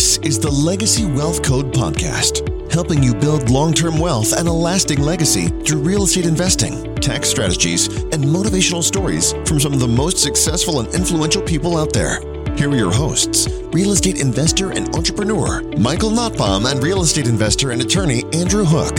This is the Legacy Wealth Code Podcast, helping you build long term wealth and a lasting legacy through real estate investing, tax strategies, and motivational stories from some of the most successful and influential people out there. Here are your hosts real estate investor and entrepreneur Michael Notbaum and real estate investor and attorney Andrew Hook.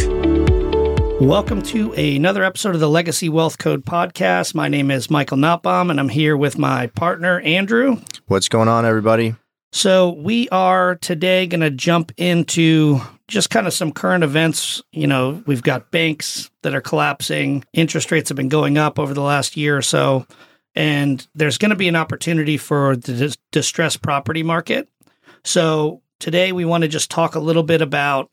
Welcome to another episode of the Legacy Wealth Code podcast. My name is Michael Notbaum, and I'm here with my partner, Andrew. What's going on, everybody? So, we are today going to jump into just kind of some current events. You know, we've got banks that are collapsing, interest rates have been going up over the last year or so, and there's going to be an opportunity for the dis- distressed property market. So, today we want to just talk a little bit about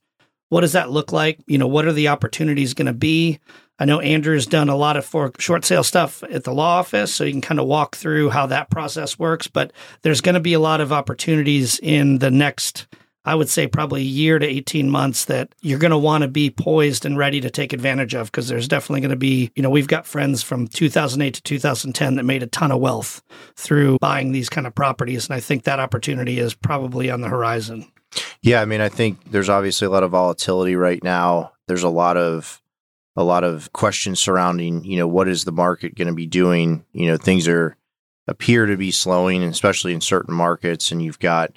what does that look like? You know, what are the opportunities going to be? I know Andrew's done a lot of for short sale stuff at the law office, so you can kind of walk through how that process works. But there's going to be a lot of opportunities in the next, I would say, probably a year to 18 months that you're going to want to be poised and ready to take advantage of because there's definitely going to be, you know, we've got friends from 2008 to 2010 that made a ton of wealth through buying these kind of properties. And I think that opportunity is probably on the horizon. Yeah, I mean, I think there's obviously a lot of volatility right now. There's a lot of a lot of questions surrounding, you know, what is the market going to be doing? You know, things are appear to be slowing, especially in certain markets, and you've got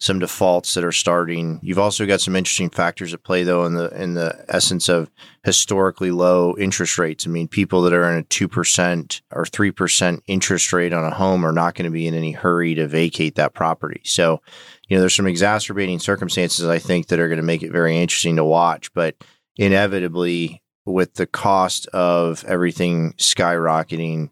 some defaults that are starting. You've also got some interesting factors at play, though, in the in the essence of historically low interest rates. I mean, people that are in a two percent or three percent interest rate on a home are not going to be in any hurry to vacate that property. So, you know, there's some exacerbating circumstances I think that are going to make it very interesting to watch, but inevitably with the cost of everything skyrocketing,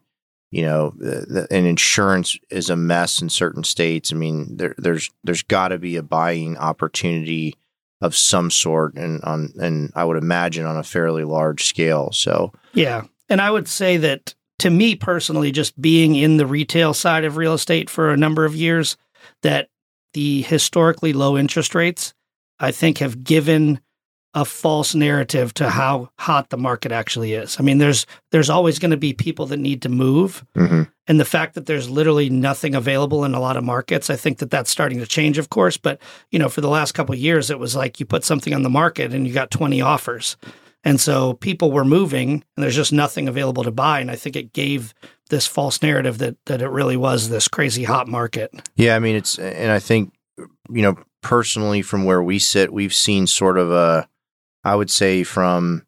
you know, the, the, and insurance is a mess in certain states. I mean, there, there's there's got to be a buying opportunity of some sort, and on and I would imagine on a fairly large scale. So yeah, and I would say that to me personally, just being in the retail side of real estate for a number of years, that the historically low interest rates, I think, have given a false narrative to how hot the market actually is. I mean, there's there's always going to be people that need to move, mm-hmm. and the fact that there's literally nothing available in a lot of markets, I think that that's starting to change, of course. But you know, for the last couple years, it was like you put something on the market and you got 20 offers, and so people were moving, and there's just nothing available to buy. And I think it gave this false narrative that that it really was this crazy hot market. Yeah, I mean, it's and I think you know personally from where we sit, we've seen sort of a I would say from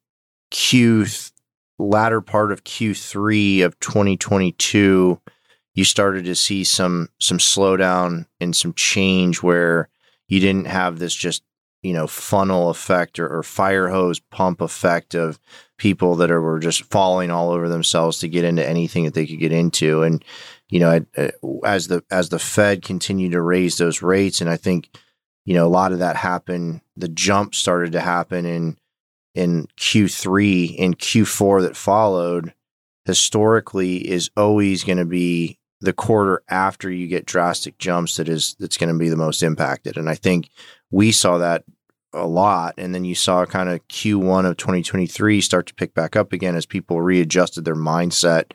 Q th- latter part of Q3 of 2022, you started to see some some slowdown and some change where you didn't have this just you know funnel effect or, or fire hose pump effect of people that are, were just falling all over themselves to get into anything that they could get into. And you know uh, as the as the Fed continued to raise those rates and I think you know, a lot of that happened. The jump started to happen in in Q3 and Q4 that followed. Historically, is always going to be the quarter after you get drastic jumps that is that's going to be the most impacted. And I think we saw that a lot. And then you saw kind of Q1 of 2023 start to pick back up again as people readjusted their mindset.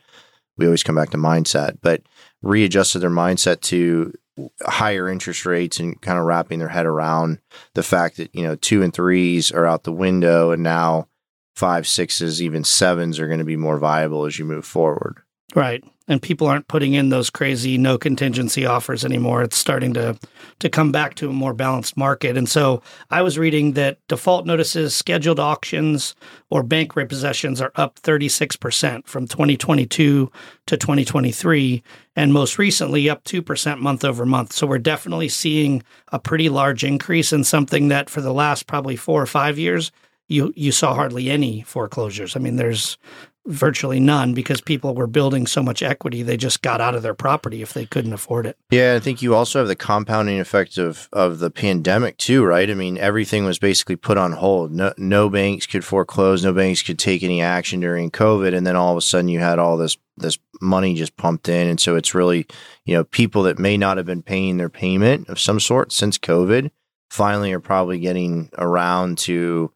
We always come back to mindset, but readjusted their mindset to higher interest rates and kind of wrapping their head around the fact that you know two and threes are out the window and now five sixes even sevens are going to be more viable as you move forward. Right and people aren't putting in those crazy no contingency offers anymore. It's starting to to come back to a more balanced market. And so I was reading that default notices, scheduled auctions, or bank repossessions are up 36% from 2022 to 2023, and most recently up 2% month over month. So we're definitely seeing a pretty large increase in something that for the last probably 4 or 5 years you you saw hardly any foreclosures. I mean, there's virtually none because people were building so much equity they just got out of their property if they couldn't afford it. Yeah, I think you also have the compounding effect of of the pandemic too, right? I mean, everything was basically put on hold. No, no banks could foreclose, no banks could take any action during COVID, and then all of a sudden you had all this this money just pumped in, and so it's really you know people that may not have been paying their payment of some sort since COVID finally are probably getting around to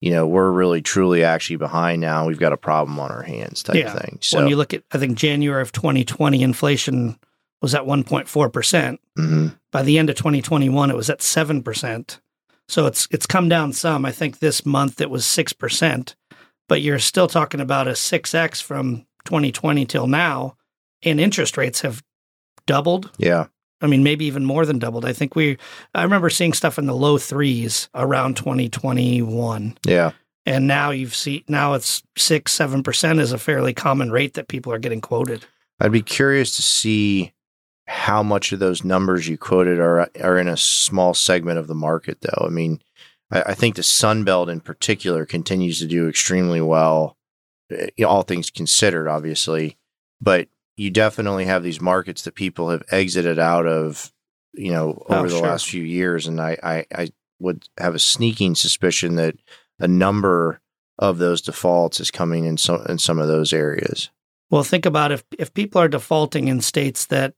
you know, we're really truly actually behind now. We've got a problem on our hands type yeah. thing. So when you look at, I think January of 2020, inflation was at 1.4 percent. hmm By the end of 2021, it was at seven percent. So it's it's come down some. I think this month it was six percent, but you're still talking about a six x from 2020 till now, and interest rates have doubled. Yeah. I mean, maybe even more than doubled. I think we. I remember seeing stuff in the low threes around 2021, Yeah. and now you've seen now it's six seven percent is a fairly common rate that people are getting quoted. I'd be curious to see how much of those numbers you quoted are are in a small segment of the market, though. I mean, I, I think the Sun Belt in particular continues to do extremely well, eh, all things considered, obviously. But you definitely have these markets that people have exited out of, you know, Oh, over the sure. last few years, and I, I I would have a sneaking suspicion that a number of those defaults is coming in some in some of those areas. Well, think about if if people are defaulting in states that,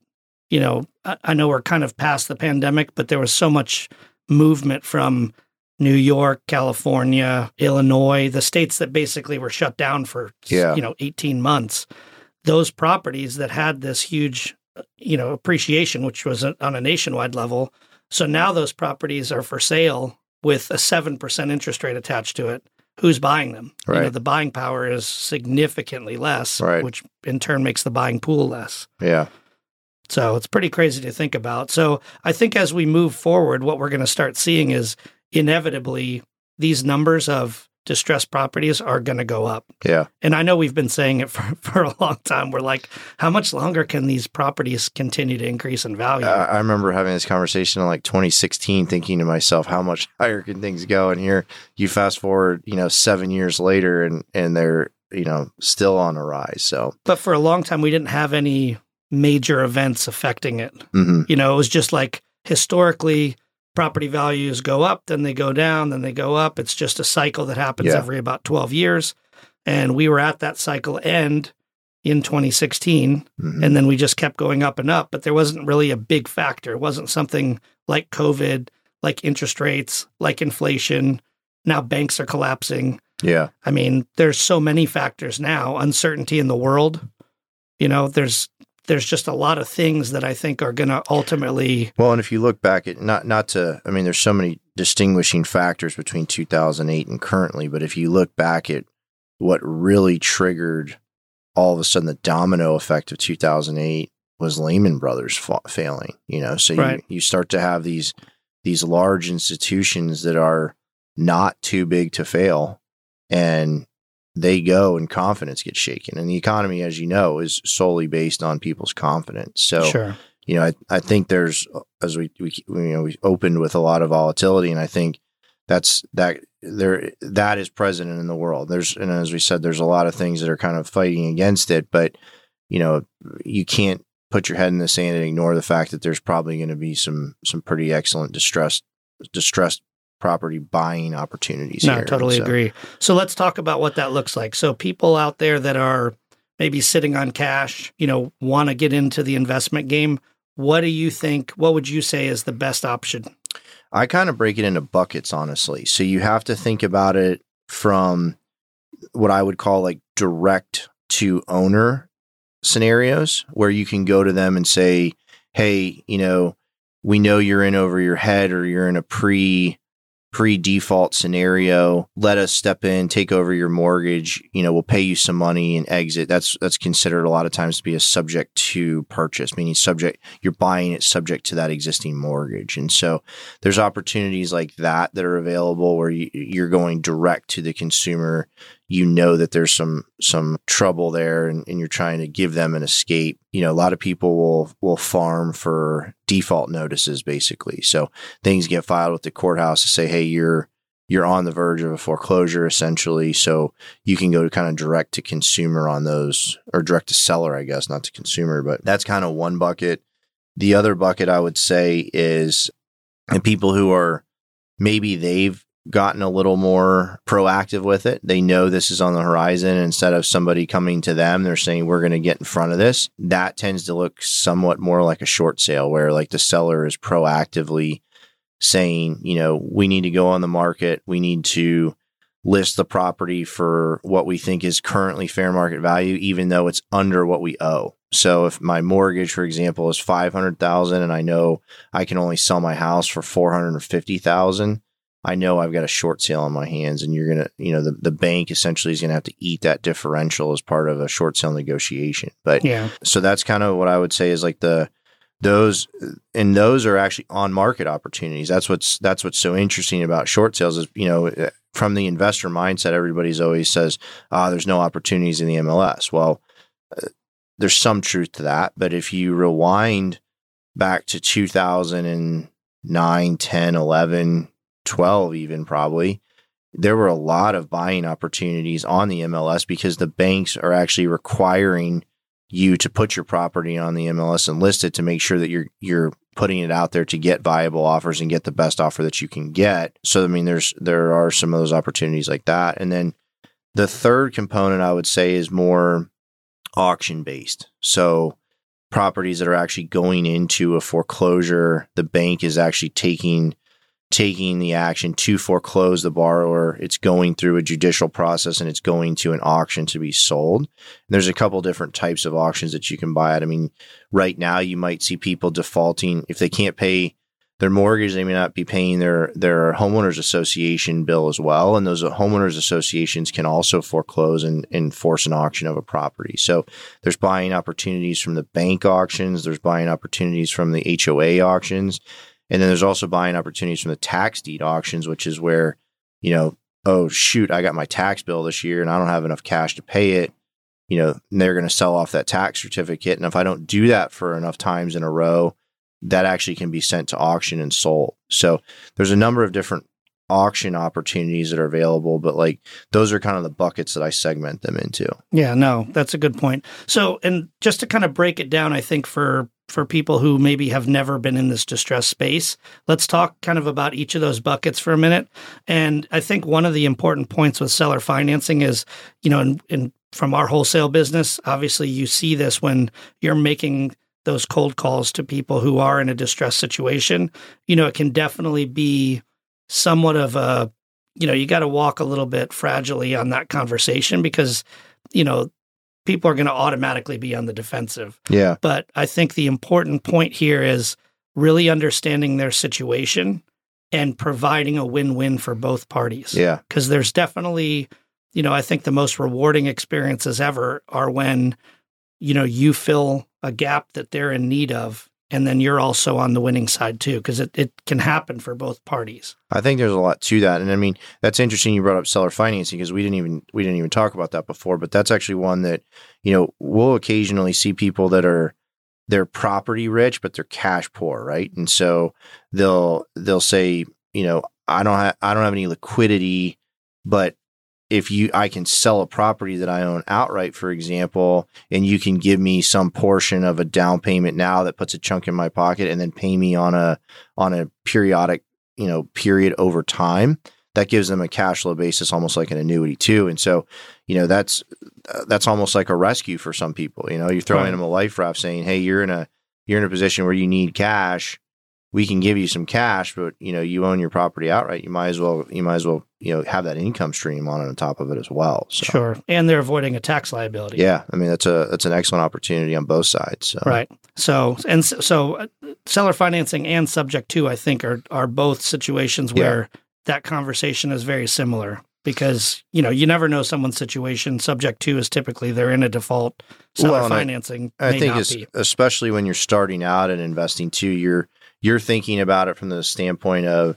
you know, I, I know we're kind of past the pandemic, but there was so much movement from New York, California, Illinois, the states that basically were shut down for Yeah. you know 18 months. Those properties that had this huge, you know, appreciation, which was on a nationwide level. So now those properties are for sale with a 7% interest rate attached to it. Who's buying them? You know, Right. the buying power is significantly less, Right. which in turn makes the buying pool less. Yeah. So it's pretty crazy to think about. So I think as we move forward, what we're going to start seeing is inevitably these numbers of distressed properties are going to go up. Yeah. And I know we've been saying it for, for a long time. We're like, how much longer can these properties continue to increase in value? Uh, I remember having this conversation in like 2016, thinking to myself, how much higher can things go? And here you fast forward, you know, seven years later, and and they're you know still on a rise. So, but for a long time, we didn't have any major events affecting it. mhm. You know, it was just like historically, property values go up, then they go down, then they go up. It's just a cycle that happens Yeah. every about 12 years. And we were at that cycle end in 2016. Mhm. And then we just kept going up and up. But there wasn't really a big factor. It wasn't something like COVID, like interest rates, like inflation. Now banks are collapsing. yeah, I mean, there's so many factors now, uncertainty in the world. You know, there's there's just a lot of things that I think are going to ultimately Well, and if you look back at not not to, I mean, there's so many distinguishing factors between 2008 and currently, but if you look back at what really triggered all of a sudden the domino effect of 2008 was Lehman Brothers fa- failing. You know, so Right. you you start to have these these large institutions that are not too big to fail, and they go and confidence gets shaken. And the economy, as you know, is solely based on people's confidence. So sure. you know, I, I think there's as we, we you know we opened with a lot of volatility, and I think that's that there that is present in the world. There's and as we said, there's a lot of things that are kind of fighting against it, but you know, you can't put your head in the sand and ignore the fact that there's probably going to be some some pretty excellent distressed distressed property buying opportunities. No, here. totally So- agree. So let's talk about what that looks like. So people out there that are maybe sitting on cash, you know, want to get into the investment game. What do you think? What would you say is the best option? I kind of break it into buckets, honestly. So you have to think about it from what I would call like direct to owner scenarios where you can go to them and say, Hey, you know, we know you're in over your head or you're in a pre pre default scenario. Let us step in, take over your mortgage. You know, we'll pay you some money and exit. That's that's considered a lot of times to be a subject to purchase, meaning subject you're buying it subject to that existing mortgage. And so there's opportunities like that that are available where you, you're going direct to the consumer. You know that there's some some trouble there, and, and you're trying to give them an escape. You know, a lot of people will will farm for default notices, basically. So things get filed with the courthouse to say, "Hey, you're you're on the verge of a foreclosure, essentially." So you can go to kind of direct to consumer on those, or direct to seller, I guess, not to consumer. But that's kind of one bucket. The other bucket I would say is and people who are maybe they've gotten a little more proactive with it. They know this is on the horizon. Instead of somebody coming to them, they're saying, we're going to get in front of this. That tends to look somewhat more like a short sale where like the seller is proactively saying, you know, we need to go on the market. We need to list the property for what we think is currently fair market value, even though it's under what we owe. So if my mortgage, for example, is 500,000 and I know I can only sell my house for 450,000, I know I've got a short sale on my hands, and you're gonna, you know, the, the bank essentially is gonna have to eat that differential as part of a short sale negotiation. But Yeah. so that's kind of what I would say is like the those and those are actually on market opportunities. That's what's that's what's so interesting about short sales is you know eh, from the investor mindset, everybody's always says, ah, there's no opportunities in the MLS. Well, uh, there's some truth to that, but if you rewind back to 2009, 10, 11, 12, even probably, there were a lot of buying opportunities on the MLS because the banks are actually requiring you to put your property on the MLS and list it to make sure that you're you're putting it out there to get viable offers and get the best offer that you can get. So I mean there's there are some of those opportunities like that. And then the third component I would say is more auction based. So properties that are actually going into a foreclosure, the bank is actually taking taking the action to foreclose the borrower. It's going through a judicial process and it's going to an auction to be sold. And there's a couple different types of auctions that you can buy at. I mean, right now you might see people defaulting if they can't pay their mortgage, they may not be paying their their homeowners association bill as well. And those homeowners associations can also foreclose and, and force an auction of a property. So there's buying opportunities from the bank auctions, there's buying opportunities from the HOA auctions. And then there's also buying opportunities from the tax deed auctions, which is where, you know, oh shoot, I got my tax bill this year and I don't have enough cash to pay it. You know, they're going to sell off that tax certificate. And if I don't do that for enough times in a row, that actually can be sent to auction and sold. So there's a number of different auction opportunities that are available, but like those are kind of the buckets that I segment them into. Yeah, no, that's a good point. So, and just to kind of break it down, I think for for people who maybe have never been in this distress space, let's talk kind of about each of those buckets for a minute. And I think one of the important points with seller financing is, you know, in, in from our wholesale business, obviously you see this when you're making those cold calls to people who are in a distressed situation. You know, it can definitely be somewhat of a, you know, you got to walk a little bit fragilely on that conversation because, you know, people are going to automatically be on the defensive. Yeah. But I think the important point here is really understanding their situation and providing a win win for both parties. Yeah. Because there's definitely, you know, I think the most rewarding experiences ever are when, you know, you fill a gap that they're in need of. And then you're also on the winning side too, because it, it can happen for both parties. I think there's a lot to that, and I mean that's interesting. You brought up seller financing because we didn't even we didn't even talk about that before, but that's actually one that you know we'll occasionally see people that are they're property rich but they're cash poor, right? And so they'll they'll say, you know, I don't have I don't have any liquidity, but if you I can sell a property that I own outright, for example, and you can give me some portion of a down payment now that puts a chunk in my pocket and then pay me on a on a periodic, you know, period over time, that gives them a cash flow basis almost like an annuity too. And so, you know, that's uh, that's almost like a rescue for some people, you know, you're throwing Right. them a life raft saying, "Hey, you're in a you're in a position where you need cash. We can give you some cash, but you know, you own your property outright. You might as well you might as well, you know, have that income stream on on top of it as well. So Sure. And they're avoiding a tax liability. yeah, I mean that's a that's an excellent opportunity on both sides. So Right. So and so, so uh, seller financing and subject to I think are are both situations Yeah. where that conversation is very similar because you know you never know someone's situation. Subject to is typically they're in a default. Seller Well, and I- financing I think especially when you're starting out and investing too, you're you're thinking about it from the standpoint of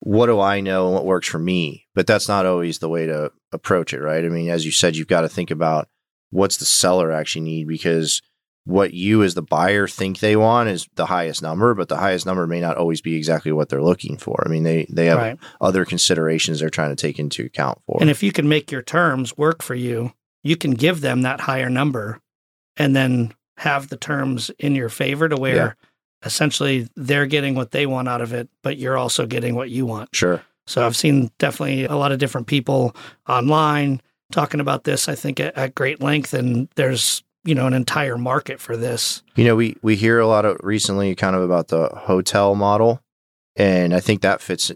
what do I know and what works for me. But that's not always the way to approach it, right? I mean, as you said, you've got to think about what's the seller actually need because what you as the buyer think they want is the highest number, but the highest number may not always be exactly what they're looking for. I mean, they they have Right. other considerations they're trying to take into account for. And if you can make your terms work for you, you can give them that higher number and then have the terms in your favor to where Yeah. Essentially they're getting what they want out of it, but you're also getting what you want. sure. So I've seen definitely a lot of different people online talking about this, I think at, at great length. And there's, you know, an entire market for this. You know, we we hear a lot of recently kind of about the hotel model, and I think that fits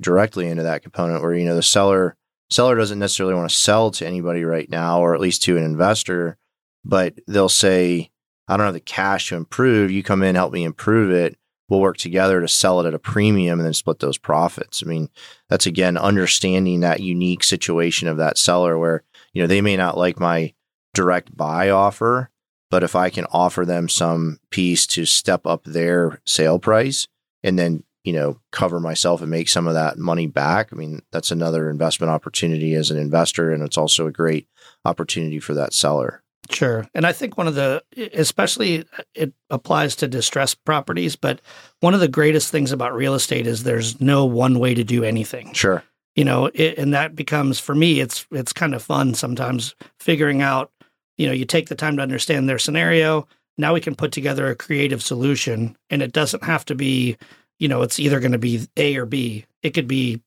directly into that component where you know the seller seller doesn't necessarily want to sell to anybody right now, or at least to an investor, but they'll say, I don't have the cash to improve. You come in, help me improve it. We'll work together to sell it at a premium and then split those profits. I mean, that's again understanding that unique situation of that seller where, you know, they may not like my direct buy offer, but if I can offer them some piece to step up their sale price and then, you know, cover myself and make some of that money back, I mean, that's another investment opportunity as an investor. And it's also a great opportunity for that seller. Sure. And I think one of the, especially uh, it applies to distressed properties, but one of the greatest things about real estate is there's no one way to do anything. Sure. You know, it, and that becomes for me, it's it's kind of fun sometimes figuring out. You know, you take the time to understand their scenario. Now we can put together a creative solution, and it doesn't have to be, you know, it's either going to be A or B. It could be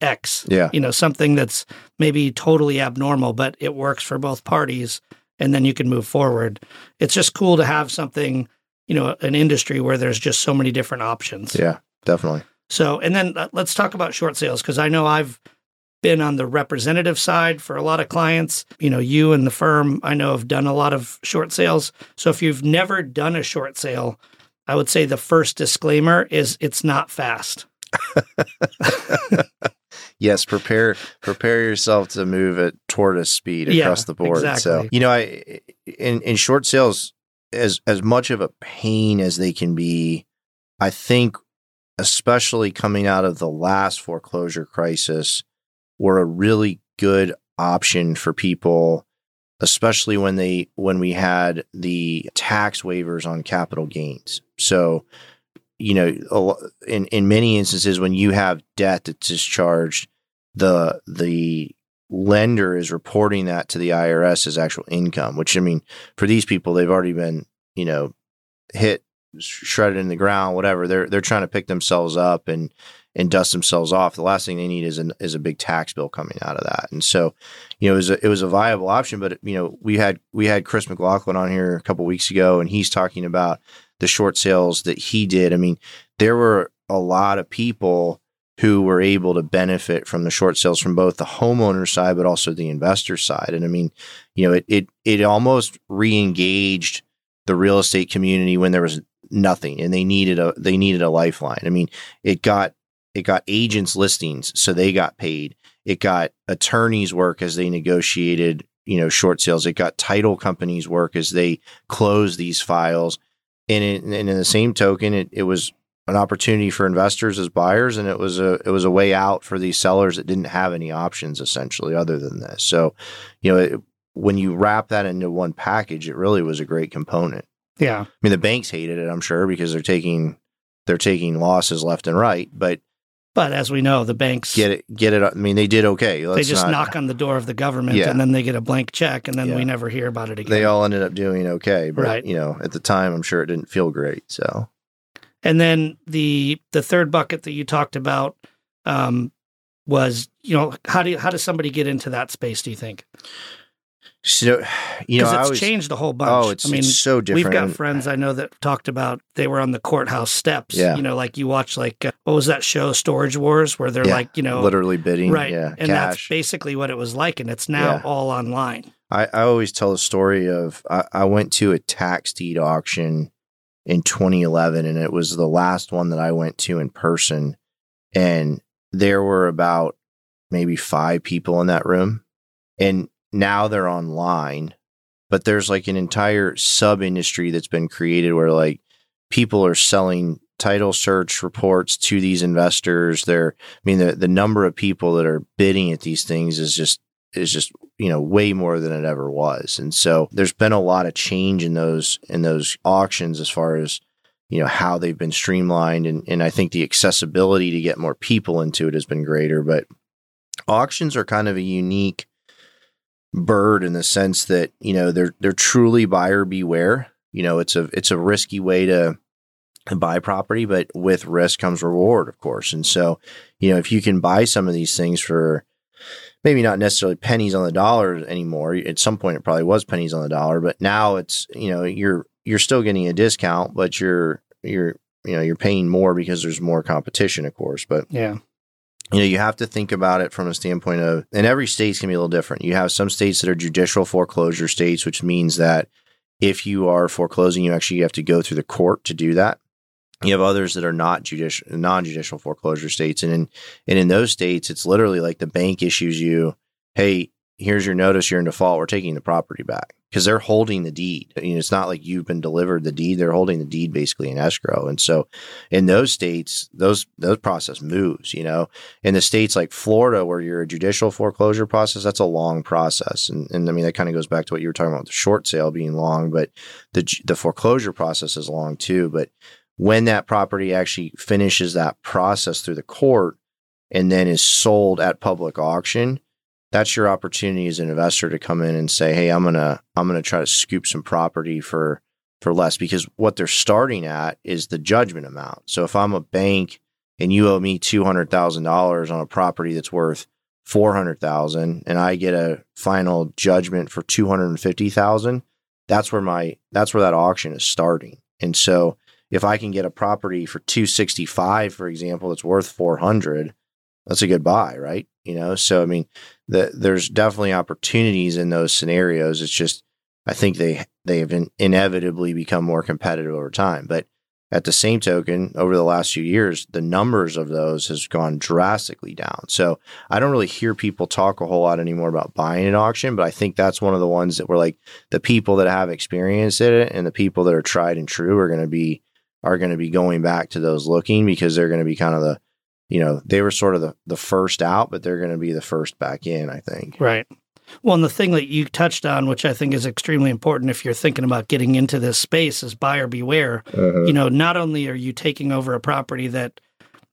X. Yeah. You know, something that's maybe totally abnormal, but it works for both parties and then you can move forward. It's just cool to have something, you know, an industry where there's just so many different options. Yeah, definitely. So, and then uh, let's talk about short sales because I know I've been on the representative side for a lot of clients. You know, you and the firm I know have done a lot of short sales. So, if you've never done a short sale, I would say the first disclaimer is it's not fast. yes, prepare prepare yourself to move at tortoise speed Yeah, across the board. So you know, I in in short sales, as as much of a pain as they can be, I think, especially coming out of the last foreclosure crisis, were a really good option for people especially when they when we had the tax waivers on capital gains so you know in in many instances when you have debt that's discharged the the lender is reporting that to the IRS as actual income which i mean for these people they've already been you know hit shredded in the ground whatever. They're they're trying to pick themselves up and and dust themselves off. The last thing they need is an is a big tax bill coming out of that. And so you know it was a, it was a viable option but you know we had we had Chris McLaughlin on here a couple weeks ago and he's talking about the short sales that he did. I mean there were a lot of people who were able to benefit from the short sales from both the homeowner side but also the investor side. And i mean you know it it it almost re-engaged the real estate community when there was nothing and they needed a they needed a lifeline. I mean it got it got agents listings so they got paid. It got attorneys work as they negotiated you know short sales. It got title companies work as they closed these files and, it, and in the same token it, it was an opportunity for investors as buyers and it was a it was a way out for these sellers that didn't have any options essentially other than this so you know it, when you wrap that into one package it really was a great component Yeah. I mean, the banks hated it, I'm sure, because they're taking they're taking losses left and right. But But as we know, the banks get it, get it. I mean, they did okay. they Let's just not- knock on the door of the government Yeah. and then they get a blank check and then Yeah. we never hear about it again. They all ended up doing okay, but Right. you know, at the time, I'm sure it didn't feel great. So And then the the third bucket that you talked about um, was, you know, how do you, how does somebody get into that space? Do you think? So, you know, it's changed a whole bunch. oh, it's, I mean, it's so different. we've got friends I know that talked about they were on the courthouse steps. Yeah. You know, like you watch like uh, what was that show, Storage Wars, where they're Yeah, like, you know, literally bidding, right, Yeah, and that's basically what it was like, and it's now Yeah. all online. I, I always tell the story of I, I went to a tax deed auction in 2011, and it was the last one that I went to in person, and there were about maybe five people in that room, and now they're online, but there's like an entire sub industry that's been created where like people are selling title search reports to these investors. They're, I mean, the the number of people that are bidding at these things is just is just you know way more than it ever was. And so there's been a lot of change in those in those auctions as far as you know how they've been streamlined. And, and i think the accessibility to get more people into it has been greater. But auctions are kind of a unique bird in the sense that you know they're they're truly buyer beware you know it's a it's a risky way to buy property but with risk comes reward of course and so you know if you can buy some of these things for maybe not necessarily pennies on the dollar anymore. At some point, it probably was pennies on the dollar, but now it's you know you're you're still getting a discount, but you're you're you know you're paying more because there's more competition, of course. But Yeah. You know you have to think about it from a standpoint of, and every state's can be a little different. You have some states that are judicial foreclosure states, which means that if you are foreclosing, you actually have to go through the court to do that. You have others that are not judicial, non-judicial foreclosure states, and in and in those states, it's literally like the bank issues you, "Hey, here's your notice. You're in default. We're taking the property back." Because they're holding the deed. I mean, it's not like you've been delivered the deed; they're holding the deed basically in escrow. And so, in those states, those those process moves. You know, in the states like Florida, where you're a judicial foreclosure process, that's a long process. And and I mean, that kind of goes back to what you were talking about the short sale being long, but the the foreclosure process is long too. But when that property actually finishes that process through the court and then is sold at public auction that's your opportunity as an investor to come in and say, "Hey, I'm gonna I'm gonna try to scoop some property for for less," because what they're starting at is the judgment amount. So if I'm a bank and you owe me two hundred thousand dollars on a property that's worth four hundred thousand, and I get a final judgment for two hundred and fifty thousand, that's where my that's where that auction is starting. And so if I can get a property for two sixty five, for example, that's worth four hundred, that's a good buy, right? You know, so I mean, the, there's definitely opportunities in those scenarios. It's just I think they they have inevitably become more competitive over time. But at the same token, over the last few years, the numbers of those has gone drastically down. So I don't really hear people talk a whole lot anymore about buying an auction, but I think that's one of the ones that were like the people that have experience in it and the people that are tried and true are going to be are going to be going back to those looking because they're going to be kind of the you know, they were sort of the, the first out, but they're going to be the first back in, I think. Right. Well, and the thing that you touched on, which I think is extremely important if you're thinking about getting into this space, is buyer beware. Uh-huh. You know, not only are you taking over a property that,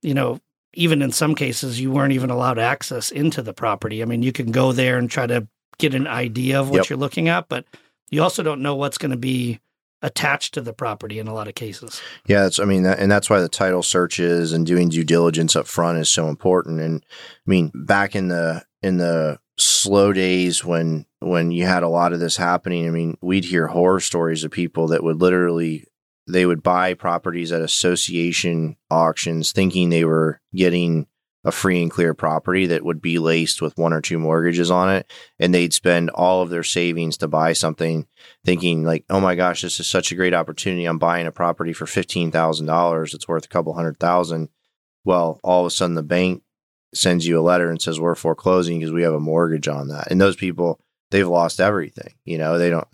you know, even in some cases you weren't even allowed access into the property. I mean, you can go there and try to get an idea of what yep. you're looking at, but you also don't know what's going to be attached to the property in a lot of cases. Yeah, that's I mean, that, and that's why the title searches and doing due diligence up front is so important. And I mean, back in the in the slow days when when you had a lot of this happening, I mean, we'd hear horror stories of people that would literally they would buy properties at association auctions thinking they were getting a free and clear property that would be laced with one or two mortgages on it. And they'd spend all of their savings to buy something thinking like oh my gosh this is such a great opportunity. I'm buying a property for $15000 it's worth a couple hundred thousand. Well all of a sudden the bank sends you a letter and says we're foreclosing because we have a mortgage on that. And those people they've lost everything you know they don't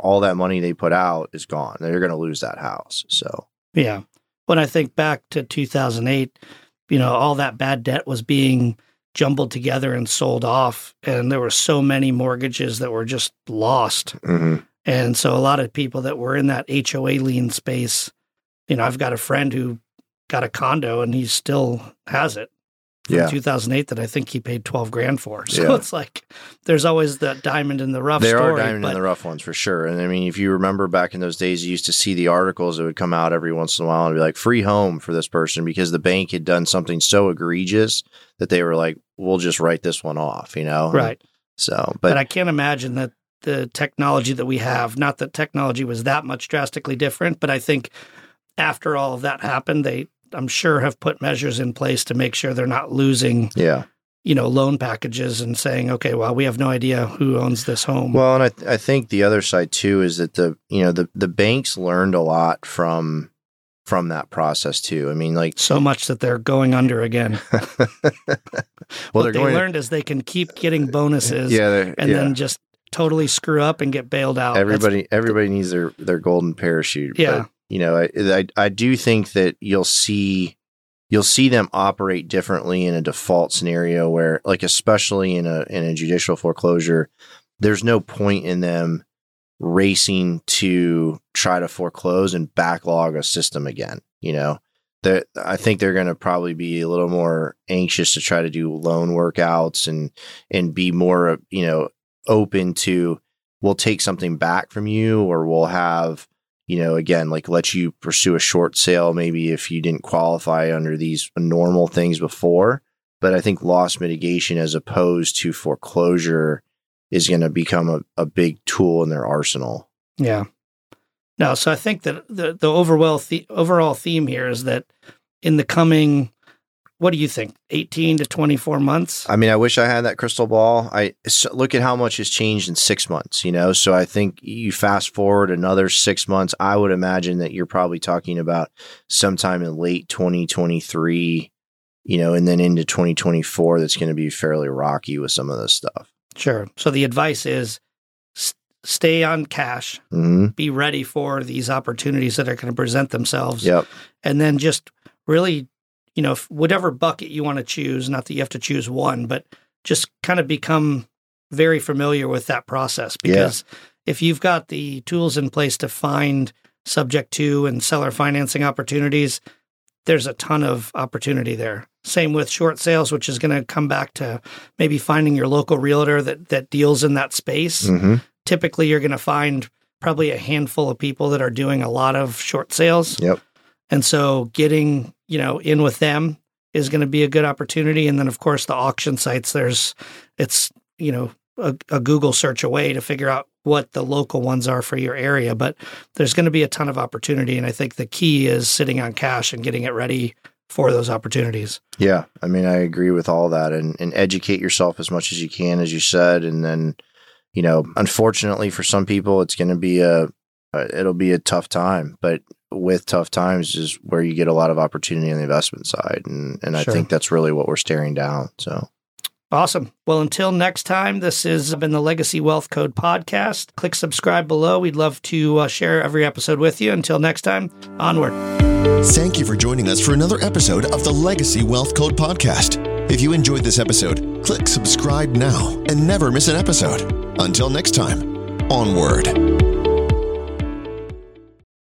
all that money they put out is gone. They're going to lose that house so. Yeah. When i think back to 2008 you know, all that bad debt was being jumbled together and sold off. And there were so many mortgages that were just lost. Mm-hmm. And so a lot of people that were in that HOA lien space, you know, I've got a friend who got a condo and he still has it yeah. 2008 that I think he paid 12 grand for. So yeah. it's like there's always that diamond in the rough. There story, are diamond in the rough ones for sure. And I mean, if you remember back in those days, you used to see the articles that would come out every once in a while and be like free home for this person because the bank had done something so egregious that they were like, we'll just write this one off, you know? Right. And so, but, but I can't imagine that the technology that we have, not that technology was that much drastically different, but I think after all of that happened, they I'm sure have put measures in place to make sure they're not losing yeah. you know loan packages and saying okay well we have no idea who owns this home. Well and I, th- I think the other side too is that the you know the the banks learned a lot from from that process too. I mean like so much that they're going under again. Well what they learned to, is they can keep getting bonuses yeah and yeah. then just totally screw up and get bailed out. Everybody That's, everybody needs their their golden parachute yeah you know, I, I, I do think that you'll see you'll see them operate differently in a default scenario where, like, especially in a in a judicial foreclosure, there's no point in them racing to try to foreclose and backlog a system again. You know, that I think they're going to probably be a little more anxious to try to do loan workouts and and be more, you know, open to we'll take something back from you or we'll have you know, again, like let you pursue a short sale maybe if you didn't qualify under these normal things before. But I think loss mitigation as opposed to foreclosure is going to become a, a big tool in their arsenal. Yeah. No, so I think that the the overall the, overall theme here is that in the coming what do you think? 18 to 24 months? I mean, I wish I had that crystal ball. I so look at how much has changed in six months, you know? So I think you fast forward another six months, I would imagine that you're probably talking about sometime in late 2023, you know, and then into 2024, that's going to be fairly rocky with some of this stuff. Sure. So the advice is s- stay on cash, hmm be ready for these opportunities that are going to present themselves. Yep. and then just really, you know, if- whatever bucket you want to choose, not that you have to choose one, but just kind of become very familiar with that process because if you've got the tools in place to find subject to and seller financing opportunities, there's a ton of opportunity there. Same with short sales, which is going to come back to maybe finding your local realtor that that deals in that space hmm typically you're going to find probably a handful of people that are doing a lot of short sales. Yep. And so getting, you know, in with them is going to be a good opportunity. And then of course the auction sites, there's, it's, you know, a, a Google search away to figure out what the local ones are for your area. But there's going to be a ton of opportunity. And I think the key is sitting on cash and getting it ready for those opportunities. Yeah. I mean, I agree with all that and, and educate yourself as much as you can, as you said. And then, you know, unfortunately for some people, it's going to be a, it'll be a tough time, but with tough times is where you get a lot of opportunity on the investment side. And, and I think that's really what we're staring down. So Awesome. Well, until next time, this has been the Legacy Wealth Code podcast. Click subscribe below. We'd love to uh, share every episode with you. Until next time, onward. Thank you for joining us for another episode of the Legacy Wealth Code Podcast. If you enjoyed this episode, click subscribe now and never miss an episode. Until next time, onward.